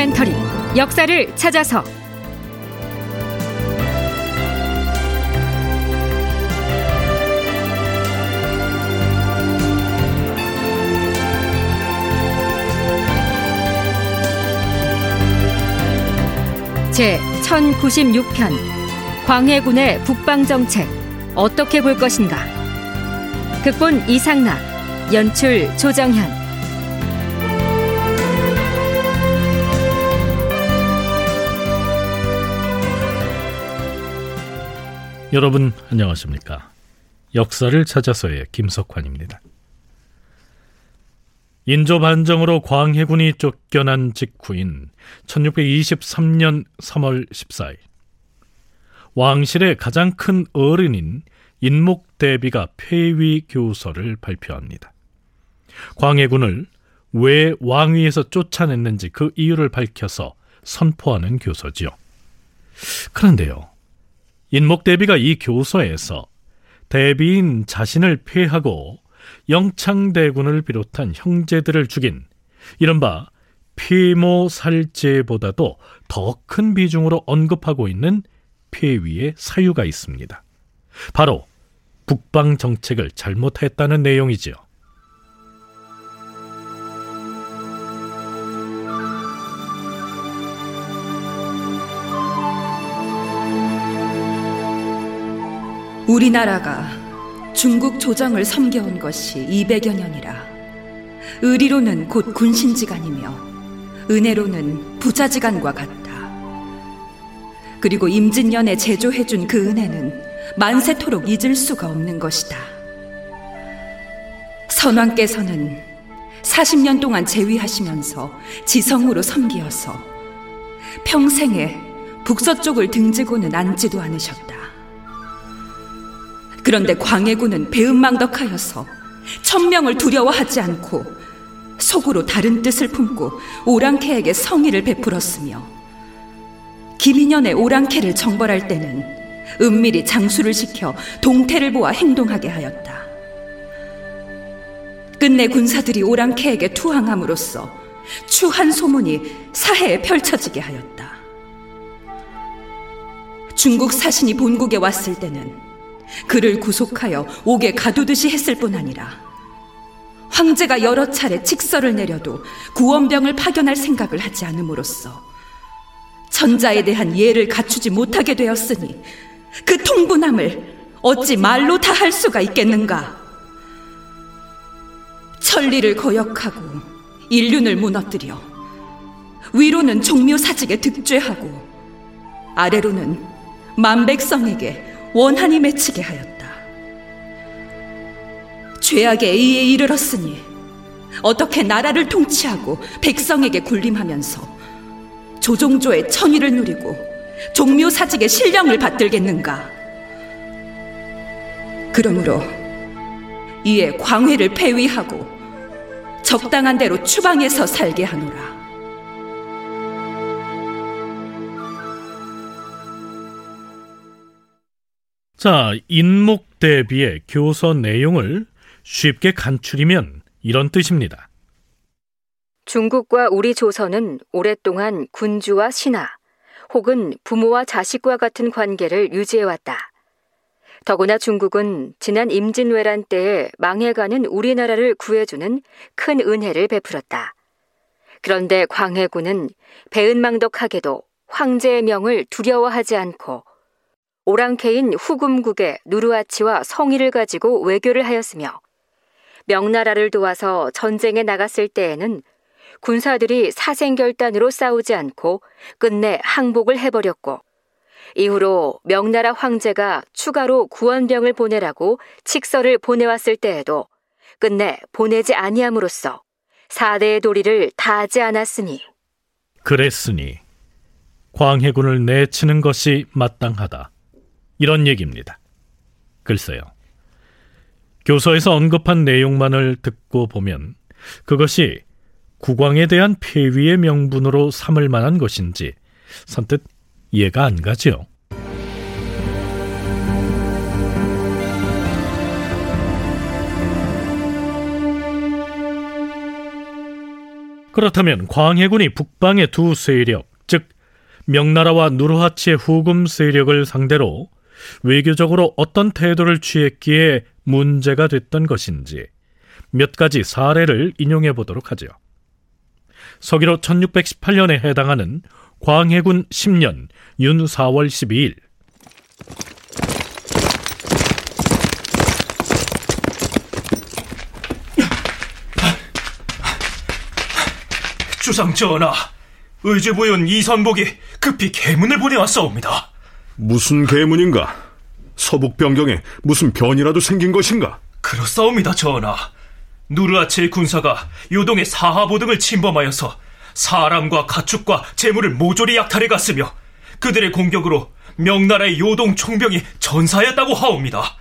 다큐멘터리. 역사를 찾아서. 제 1096편. 광해군의 북방정책. 어떻게 볼 것인가? 극본 이상락. 연출 조정현 여러분 안녕하십니까? 역사를 찾아서의 김석환입니다. 인조 반정으로 광해군이 쫓겨난 직후인 1623년 3월 14일 왕실의 가장 큰 어른인 인목대비가 폐위 교서를 발표합니다. 광해군을 왜 왕위에서 쫓아냈는지 그 이유를 밝혀서 선포하는 교서지요. 그런데요. 인목대비가 이 교서에서 대비인 자신을 폐하고 영창대군을 비롯한 형제들을 죽인 이른바 피모살제보다도 더 큰 비중으로 언급하고 있는 폐위의 사유가 있습니다. 바로 북방 정책을 잘못했다는 내용이지요. 우리나라가 중국 조정을 섬겨온 것이 200여 년이라 의리로는 곧 군신지간이며 은혜로는 부자지간과 같다. 그리고 임진년에 제조해준 그 은혜는 만세토록 잊을 수가 없는 것이다. 선왕께서는 40년 동안 재위하시면서 지성으로 섬기어서 평생에 북서쪽을 등지고는 앉지도 않으셨다. 그런데 광해군은 배은망덕하여서 천명을 두려워하지 않고 속으로 다른 뜻을 품고 오랑캐에게 성의를 베풀었으며 김인년의 오랑캐를 정벌할 때는 은밀히 장수를 시켜 동태를 보아 행동하게 하였다. 끝내 군사들이 오랑캐에게 투항함으로써 추한 소문이 사해에 펼쳐지게 하였다. 중국 사신이 본국에 왔을 때는 그를 구속하여 옥에 가두듯이 했을 뿐 아니라 황제가 여러 차례 직서를 내려도 구원병을 파견할 생각을 하지 않음으로써 천자에 대한 예를 갖추지 못하게 되었으니 그 통분함을 어찌 말로 다 할 수가 있겠는가? 천리를 거역하고 인륜을 무너뜨려 위로는 종묘사직에 득죄하고 아래로는 만백성에게 원한이 맺히게 하였다. 죄악의 의에 이르렀으니 어떻게 나라를 통치하고 백성에게 군림하면서 조종조의 천위를 누리고 종묘사직의 신령을 받들겠는가? 그러므로 이에 광회를 폐위하고 적당한 대로 추방해서 살게 하노라. 자, 인목 대비의 교서 내용을 쉽게 간추리면 이런 뜻입니다. 중국과 우리 조선은 오랫동안 군주와 신하 혹은 부모와 자식과 같은 관계를 유지해왔다. 더구나 중국은 지난 임진왜란 때에 망해가는 우리나라를 구해주는 큰 은혜를 베풀었다. 그런데 광해군은 배은망덕하게도 황제의 명을 두려워하지 않고 오랑캐인 후금국의 누르아치와 성의를 가지고 외교를 하였으며 명나라를 도와서 전쟁에 나갔을 때에는 군사들이 사생결단으로 싸우지 않고 끝내 항복을 해버렸고 이후로 명나라 황제가 추가로 구원병을 보내라고 칙서를 보내왔을 때에도 끝내 보내지 아니함으로써 사대의 도리를 다하지 않았으니 그랬으니 광해군을 내치는 것이 마땅하다. 이런 얘기입니다. 글쎄요. 교서에서 언급한 내용만을 듣고 보면 그것이 국왕에 대한 폐위의 명분으로 삼을 만한 것인지 선뜻 이해가 안 가지요. 그렇다면 광해군이 북방의 두 세력, 즉 명나라와 누르하치의 후금 세력을 상대로 외교적으로 어떤 태도를 취했기에 문제가 됐던 것인지 몇 가지 사례를 인용해 보도록 하죠. 서기로 1618년에 해당하는 광해군 10년 윤 4월 12일 주상 전하, 의주부윤 이선복이 급히 계문을 보내왔사옵니다. 무슨 계문인가? 서북 변경에 무슨 변이라도 생긴 것인가? 그렇사옵니다, 전하. 누르아체의 군사가 요동의 사하보 등을 침범하여서 사람과 가축과 재물을 모조리 약탈해 갔으며 그들의 공격으로 명나라의 요동 총병이 전사했다고 하옵니다.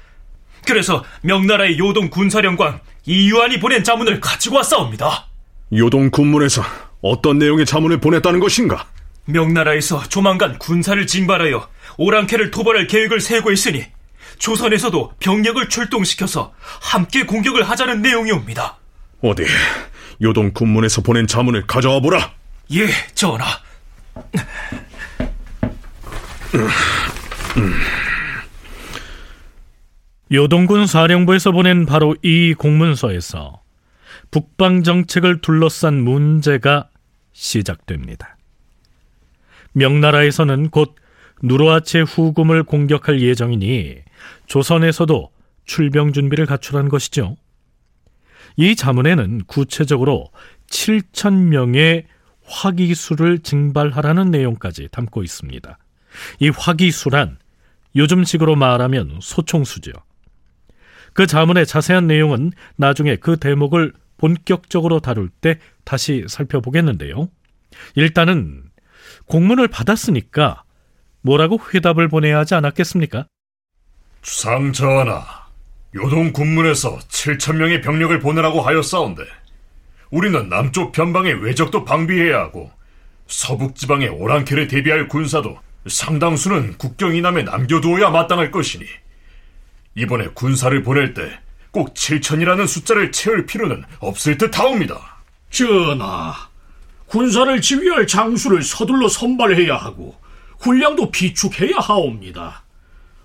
그래서 명나라의 요동 군사령관 이유안이 보낸 자문을 가지고 왔사옵니다. 요동 군문에서 어떤 내용의 자문을 보냈다는 것인가? 명나라에서 조만간 군사를 징발하여 오랑캐를 토벌할 계획을 세고 있으니 조선에서도 병력을 출동시켜서 함께 공격을 하자는 내용이옵니다. 어디 요동 군문에서 보낸 자문을 가져와 보라. 예, 전하. 요동군 사령부에서 보낸 바로 이 공문서에서 북방 정책을 둘러싼 문제가 시작됩니다. 명나라에서는 곧 누르하체 후금을 공격할 예정이니 조선에서도 출병 준비를 갖추란 것이죠. 이 자문에는 구체적으로 7천 명의 화기수를 징발하라는 내용까지 담고 있습니다. 이 화기수란 요즘식으로 말하면 소총수죠. 그 자문의 자세한 내용은 나중에 그 대목을 본격적으로 다룰 때 다시 살펴보겠는데요. 일단은 공문을 받았으니까 뭐라고 회답을 보내야 하지 않았겠습니까? 주상 전하, 요동 군문에서 7천 명의 병력을 보내라고 하였사온데 우리는 남쪽 변방의 외적도 방비해야 하고 서북 지방의 오랑캐를 대비할 군사도 상당수는 국경 이남에 남겨두어야 마땅할 것이니 이번에 군사를 보낼 때 꼭 7천이라는 숫자를 채울 필요는 없을 듯 하옵니다. 전하, 군사를 지휘할 장수를 서둘러 선발해야 하고 군량도 비축해야 하옵니다.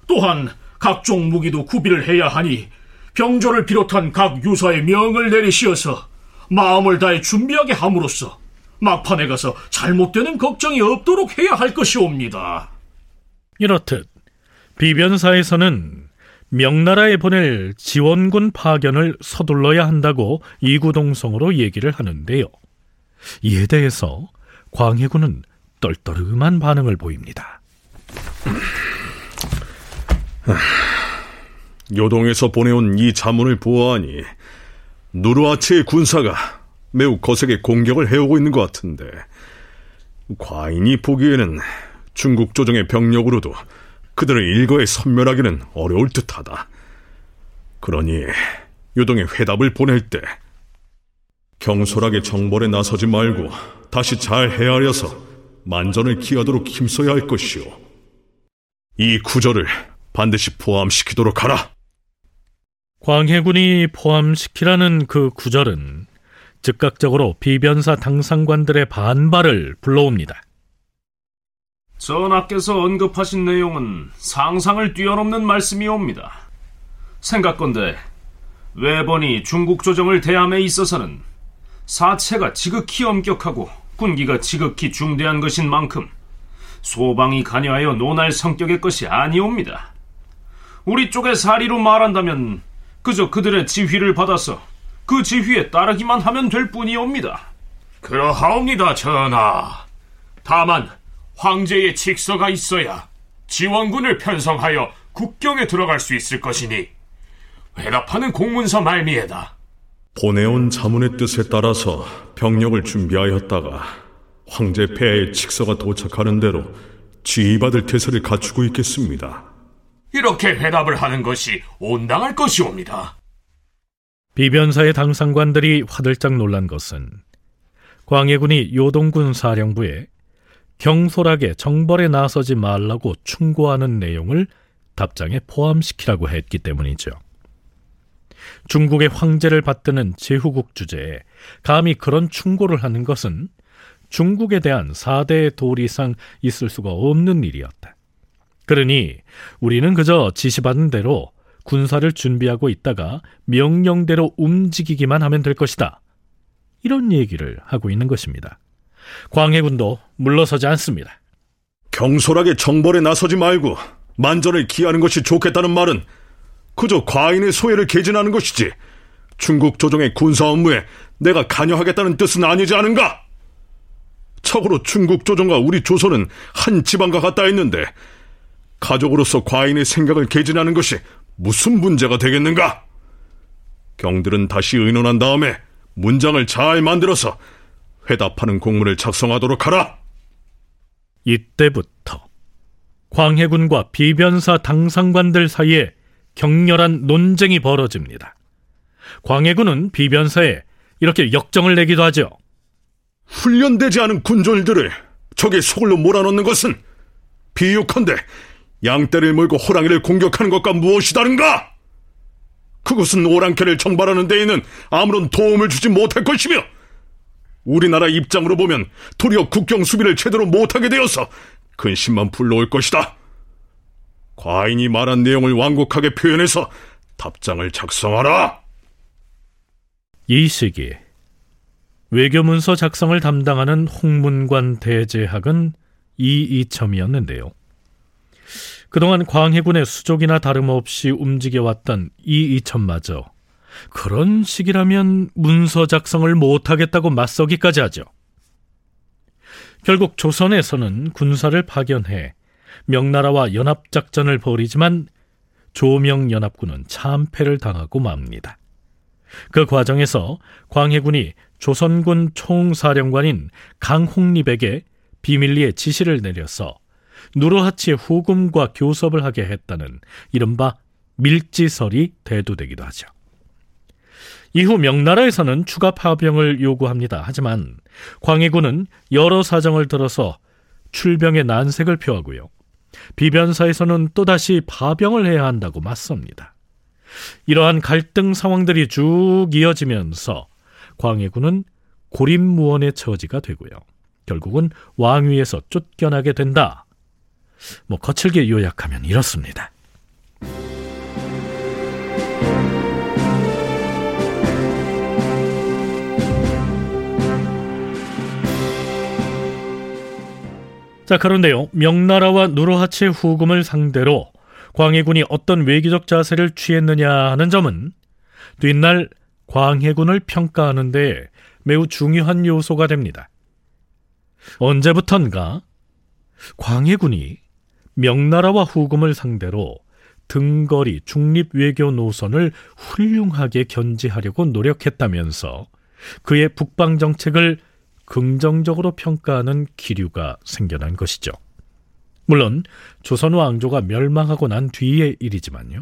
또한 각종 무기도 구비를 해야 하니 병조를 비롯한 각 유사의 명을 내리시어서 마음을 다해 준비하게 함으로써 막판에 가서 잘못되는 걱정이 없도록 해야 할 것이옵니다. 이렇듯 비변사에서는 명나라에 보낼 지원군 파견을 서둘러야 한다고 이구동성으로 얘기를 하는데요. 이에 대해서 광해군은 떨떠름한 반응을 보입니다. 요동에서 보내온 이 자문을 보아하니 누르아치의 군사가 매우 거세게 공격을 해오고 있는 것 같은데 과인이 보기에는 중국 조정의 병력으로도 그들을 일거에 선멸하기는 어려울 듯하다. 그러니 요동에 회답을 보낼 때 경솔하게 정벌에 나서지 말고 다시 잘 헤아려서 만전을 기하도록 힘써야 할 것이오. 이 구절을 반드시 포함시키도록 하라. 광해군이 포함시키라는 그 구절은 즉각적으로 비변사 당상관들의 반발을 불러옵니다. 전하께서 언급하신 내용은 상상을 뛰어넘는 말씀이옵니다. 생각건대 외번이 중국 조정을 대함에 있어서는 사체가 지극히 엄격하고 군기가 지극히 중대한 것인 만큼 소방이 관여하여 논할 성격의 것이 아니옵니다. 우리 쪽의 사리로 말한다면 그저 그들의 지휘를 받아서 그 지휘에 따르기만 하면 될 뿐이옵니다. 그러하옵니다, 전하. 다만 황제의 직서가 있어야 지원군을 편성하여 국경에 들어갈 수 있을 것이니 회답하는 공문서 말미에다 보내온 자문의 뜻에 따라서 병력을 준비하였다가 황제 폐하의 직서가 도착하는 대로 지휘받을 태세를 갖추고 있겠습니다. 이렇게 회답을 하는 것이 온당할 것이옵니다. 비변사의 당상관들이 화들짝 놀란 것은 광해군이 요동군 사령부에 경솔하게 정벌에 나서지 말라고 충고하는 내용을 답장에 포함시키라고 했기 때문이죠. 중국의 황제를 받드는 제후국 주제에 감히 그런 충고를 하는 것은 중국에 대한 사대의 도리 이상 있을 수가 없는 일이었다. 그러니 우리는 그저 지시받은 대로 군사를 준비하고 있다가 명령대로 움직이기만 하면 될 것이다. 이런 얘기를 하고 있는 것입니다. 광해군도 물러서지 않습니다. 경솔하게 정벌에 나서지 말고 만전을 기하는 것이 좋겠다는 말은 그저 과인의 소외를 개진하는 것이지 중국 조정의 군사 업무에 내가 관여하겠다는 뜻은 아니지 않은가? 참으로 중국 조정과 우리 조선은 한 지방과 같다 했는데 가족으로서 과인의 생각을 개진하는 것이 무슨 문제가 되겠는가? 경들은 다시 의논한 다음에 문장을 잘 만들어서 회답하는 공문을 작성하도록 하라. 이때부터 광해군과 비변사 당상관들 사이에 격렬한 논쟁이 벌어집니다. 광해군은 비변사에 이렇게 역정을 내기도 하죠. 훈련되지 않은 군졸들을 적의 소굴로 몰아넣는 것은 비육한데 양떼를 몰고 호랑이를 공격하는 것과 무엇이 다른가? 그것은 오랑캐를 정발하는 데에는 아무런 도움을 주지 못할 것이며 우리나라 입장으로 보면 도리어 국경 수비를 제대로 못하게 되어서 근심만 불러올 것이다. 과인이 말한 내용을 완곡하게 표현해서 답장을 작성하라. 이 시기 외교문서 작성을 담당하는 홍문관 대제학은 이이첨이었는데요. 그동안 광해군의 수족이나 다름없이 움직여왔던 이이첨마저 그런 식이라면 문서 작성을 못하겠다고 맞서기까지 하죠. 결국 조선에서는 군사를 파견해 명나라와 연합작전을 벌이지만 조명연합군은 참패를 당하고 맙니다. 그 과정에서 광해군이 조선군 총사령관인 강홍립에게 비밀리에 지시를 내려서 누르하치의 후금과 교섭을 하게 했다는 이른바 밀지설이 대두되기도 하죠. 이후 명나라에서는 추가 파병을 요구합니다. 하지만 광해군은 여러 사정을 들어서 출병의 난색을 표하고요. 비변사에서는 또다시 파병을 해야 한다고 맞섭니다. 이러한 갈등 상황들이 쭉 이어지면서 광해군은 고립무원의 처지가 되고요. 결국은 왕위에서 쫓겨나게 된다. 뭐 거칠게 요약하면 이렇습니다. 자, 그런데요. 명나라와 누르하치 후금을 상대로 광해군이 어떤 외교적 자세를 취했느냐 하는 점은 뒷날 광해군을 평가하는데 매우 중요한 요소가 됩니다. 언제부턴가 광해군이 명나라와 후금을 상대로 등거리 중립 외교 노선을 훌륭하게 견지하려고 노력했다면서 그의 북방 정책을 긍정적으로 평가하는 기류가 생겨난 것이죠. 물론 조선 왕조가 멸망하고 난 뒤의 일이지만요.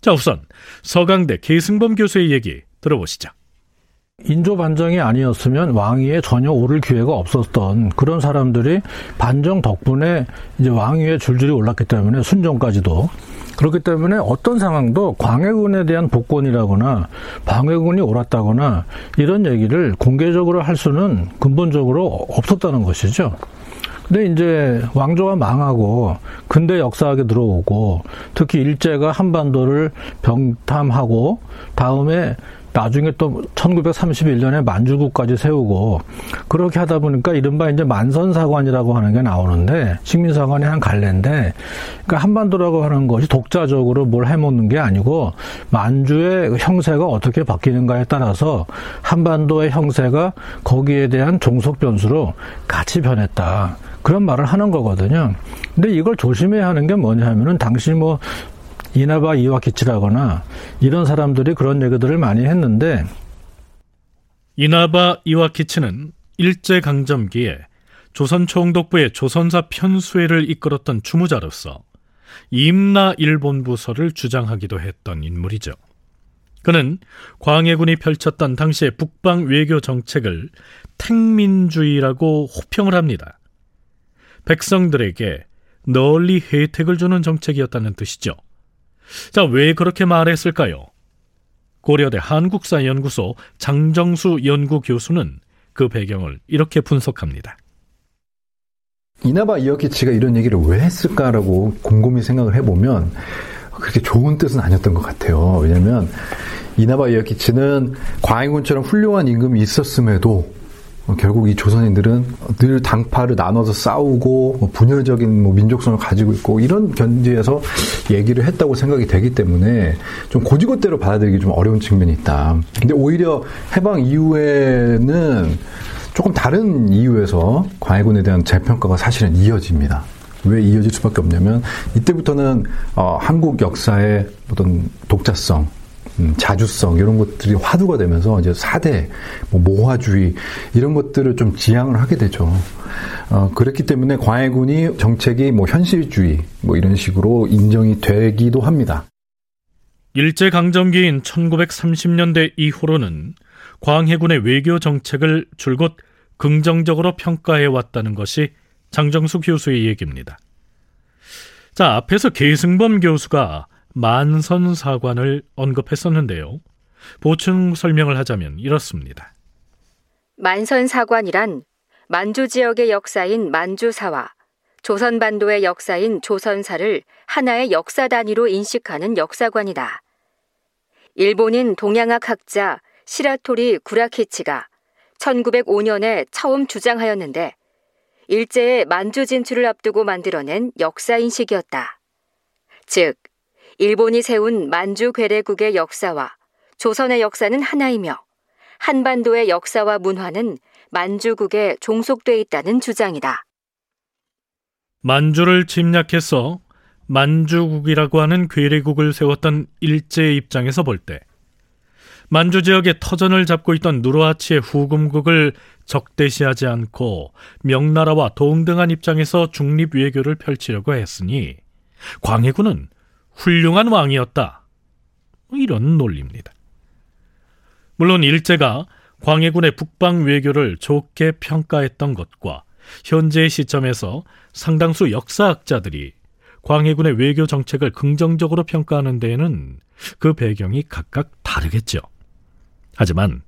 자, 우선 서강대 계승범 교수의 얘기 들어보시죠. 인조 반정이 아니었으면 왕위에 전혀 오를 기회가 없었던 그런 사람들이 반정 덕분에 이제 왕위에 줄줄이 올랐기 때문에 순종까지도 그렇기 때문에 어떤 상황도 광해군에 대한 복권이라거나 광해군이 옳았다거나 이런 얘기를 공개적으로 할 수는 근본적으로 없었다는 것이죠. 근데 이제 왕조가 망하고 근대 역사학에 들어오고 특히 일제가 한반도를 병탐하고 다음에 나중에 또 1931년에 만주국까지 세우고 그렇게 하다 보니까 이른바 이제 만선사관이라고 하는 게 나오는데 식민사관의 한 갈래인데 그러니까 한반도라고 하는 것이 독자적으로 뭘 해먹는 게 아니고 만주의 형세가 어떻게 바뀌는가에 따라서 한반도의 형세가 거기에 대한 종속 변수로 같이 변했다. 그런 말을 하는 거거든요. 근데 이걸 조심해야 하는 게 뭐냐 하면은 당시 뭐 이나바 이와키치라거나 이런 사람들이 그런 얘기들을 많이 했는데 이나바 이와키치는 일제 강점기에 조선 총독부의 조선사 편수회를 이끌었던 주무자로서 임나 일본 부서를 주장하기도 했던 인물이죠. 그는 광해군이 펼쳤던 당시의 북방 외교 정책을 택민주의라고 호평을 합니다. 백성들에게 널리 혜택을 주는 정책이었다는 뜻이죠. 자, 왜 그렇게 말했을까요? 고려대 한국사연구소 장정수 연구교수는 그 배경을 이렇게 분석합니다. 이나바 이어키치가 이런 얘기를 왜 했을까라고 곰곰이 생각을 해보면 그렇게 좋은 뜻은 아니었던 것 같아요. 왜냐하면 이나바 이어키치는 광해군처럼 훌륭한 임금이 있었음에도 결국 이 조선인들은 늘 당파를 나눠서 싸우고 뭐 분열적인 뭐 민족성을 가지고 있고 이런 견지에서 얘기를 했다고 생각이 되기 때문에 좀 고지고대로 받아들이기 좀 어려운 측면이 있다. 근데 오히려 해방 이후에는 조금 다른 이유에서 광해군에 대한 재평가가 사실은 이어집니다. 왜 이어질 수밖에 없냐면 이때부터는 어, 한국 역사의 어떤 독자성, 음, 자주성 이런 것들이 화두가 되면서 이제 사대, 뭐 모화주의 이런 것들을 좀 지향을 하게 되죠. 어, 그렇기 때문에 광해군이 정책이 뭐 현실주의 뭐 이런 식으로 인정이 되기도 합니다. 일제 강점기인 1930년대 이후로는 광해군의 외교 정책을 줄곧 긍정적으로 평가해 왔다는 것이 장정수 교수의 얘기입니다. 자, 앞에서 계승범 교수가 만선사관을 언급했었는데요. 보충 설명을 하자면 이렇습니다. 만선사관이란 만주 지역의 역사인 만주사와 조선 반도의 역사인 조선사를 하나의 역사 단위로 인식하는 역사관이다. 일본인 동양학 학자 시라토리 구라키치가 1905년에 처음 주장하였는데 일제의 만주 진출을 앞두고 만들어낸 역사인식이었다. 즉, 일본이 세운 만주 괴뢰국의 역사와 조선의 역사는 하나이며 한반도의 역사와 문화는 만주국에 종속돼 있다는 주장이다. 만주를 침략해서 만주국이라고 하는 괴뢰국을 세웠던 일제의 입장에서 볼 때 만주 지역에 터전을 잡고 있던 누르하치의 후금국을 적대시하지 않고 명나라와 동등한 입장에서 중립 외교를 펼치려고 했으니 광해군은 훌륭한 왕이었다. 이런 논리입니다. 물론 일제가 광해군의 북방 외교를 좋게 평가했던 것과 현재의 시점에서 상당수 역사학자들이 광해군의 외교 정책을 긍정적으로 평가하는 데에는 그 배경이 각각 다르겠죠. 하지만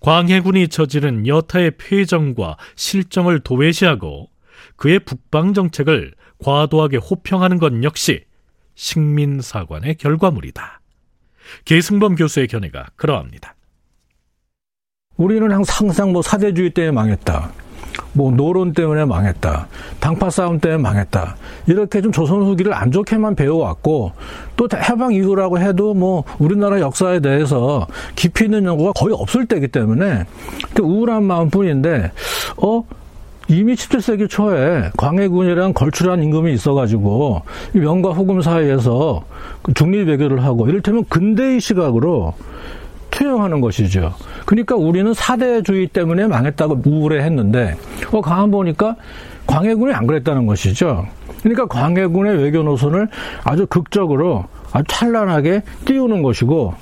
광해군이 저지른 여타의 폐정과 실정을 도외시하고 그의 북방 정책을 과도하게 호평하는 것 역시 식민사관의 결과물이다. 계승범 교수의 견해가 그러합니다. 우리는 항상 뭐 사대주의 때문에 망했다. 뭐 노론 때문에 망했다. 당파 싸움 때문에 망했다. 이렇게 좀 조선 후기를 안 좋게만 배워왔고 또 해방 이후라고 해도 뭐 우리나라 역사에 대해서 깊이 있는 연구가 거의 없을 때이기 때문에 우울한 마음뿐인데 어 이미 17세기 초에 광해군이랑 걸출한 임금이 있어가지고 명과 후금 사이에서 그 중립 외교를 하고 이를테면 근대의 시각으로 투영하는 것이죠. 그러니까 우리는 사대주의 때문에 망했다고 우울해했는데 어 가만 보니까 광해군이 안 그랬다는 것이죠. 그러니까 광해군의 외교 노선을 아주 극적으로 아주 찬란하게 띄우는 것이고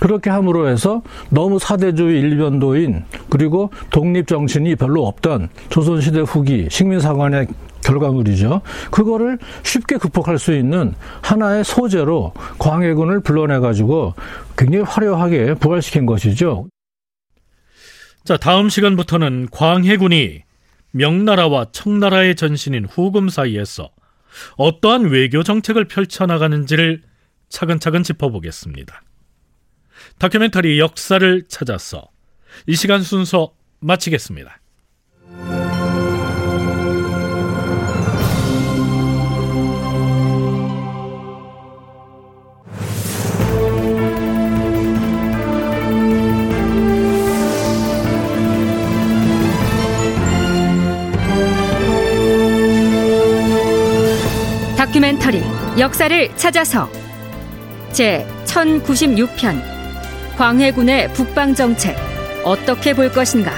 그렇게 함으로 해서 너무 사대주의 일변도인 그리고 독립 정신이 별로 없던 조선시대 후기 식민사관의 결과물이죠. 그거를 쉽게 극복할 수 있는 하나의 소재로 광해군을 불러내가지고 굉장히 화려하게 부활시킨 것이죠. 자, 다음 시간부터는 광해군이 명나라와 청나라의 전신인 후금 사이에서 어떠한 외교 정책을 펼쳐나가는지를 차근차근 짚어보겠습니다. 다큐멘터리 역사를 찾아서 이 시간 순서 마치겠습니다. 다큐멘터리 역사를 찾아서 제 1096편 광해군의 북방정책 어떻게 볼 것인가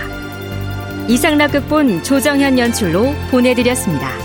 이상락 극본 조정현 연출로 보내드렸습니다.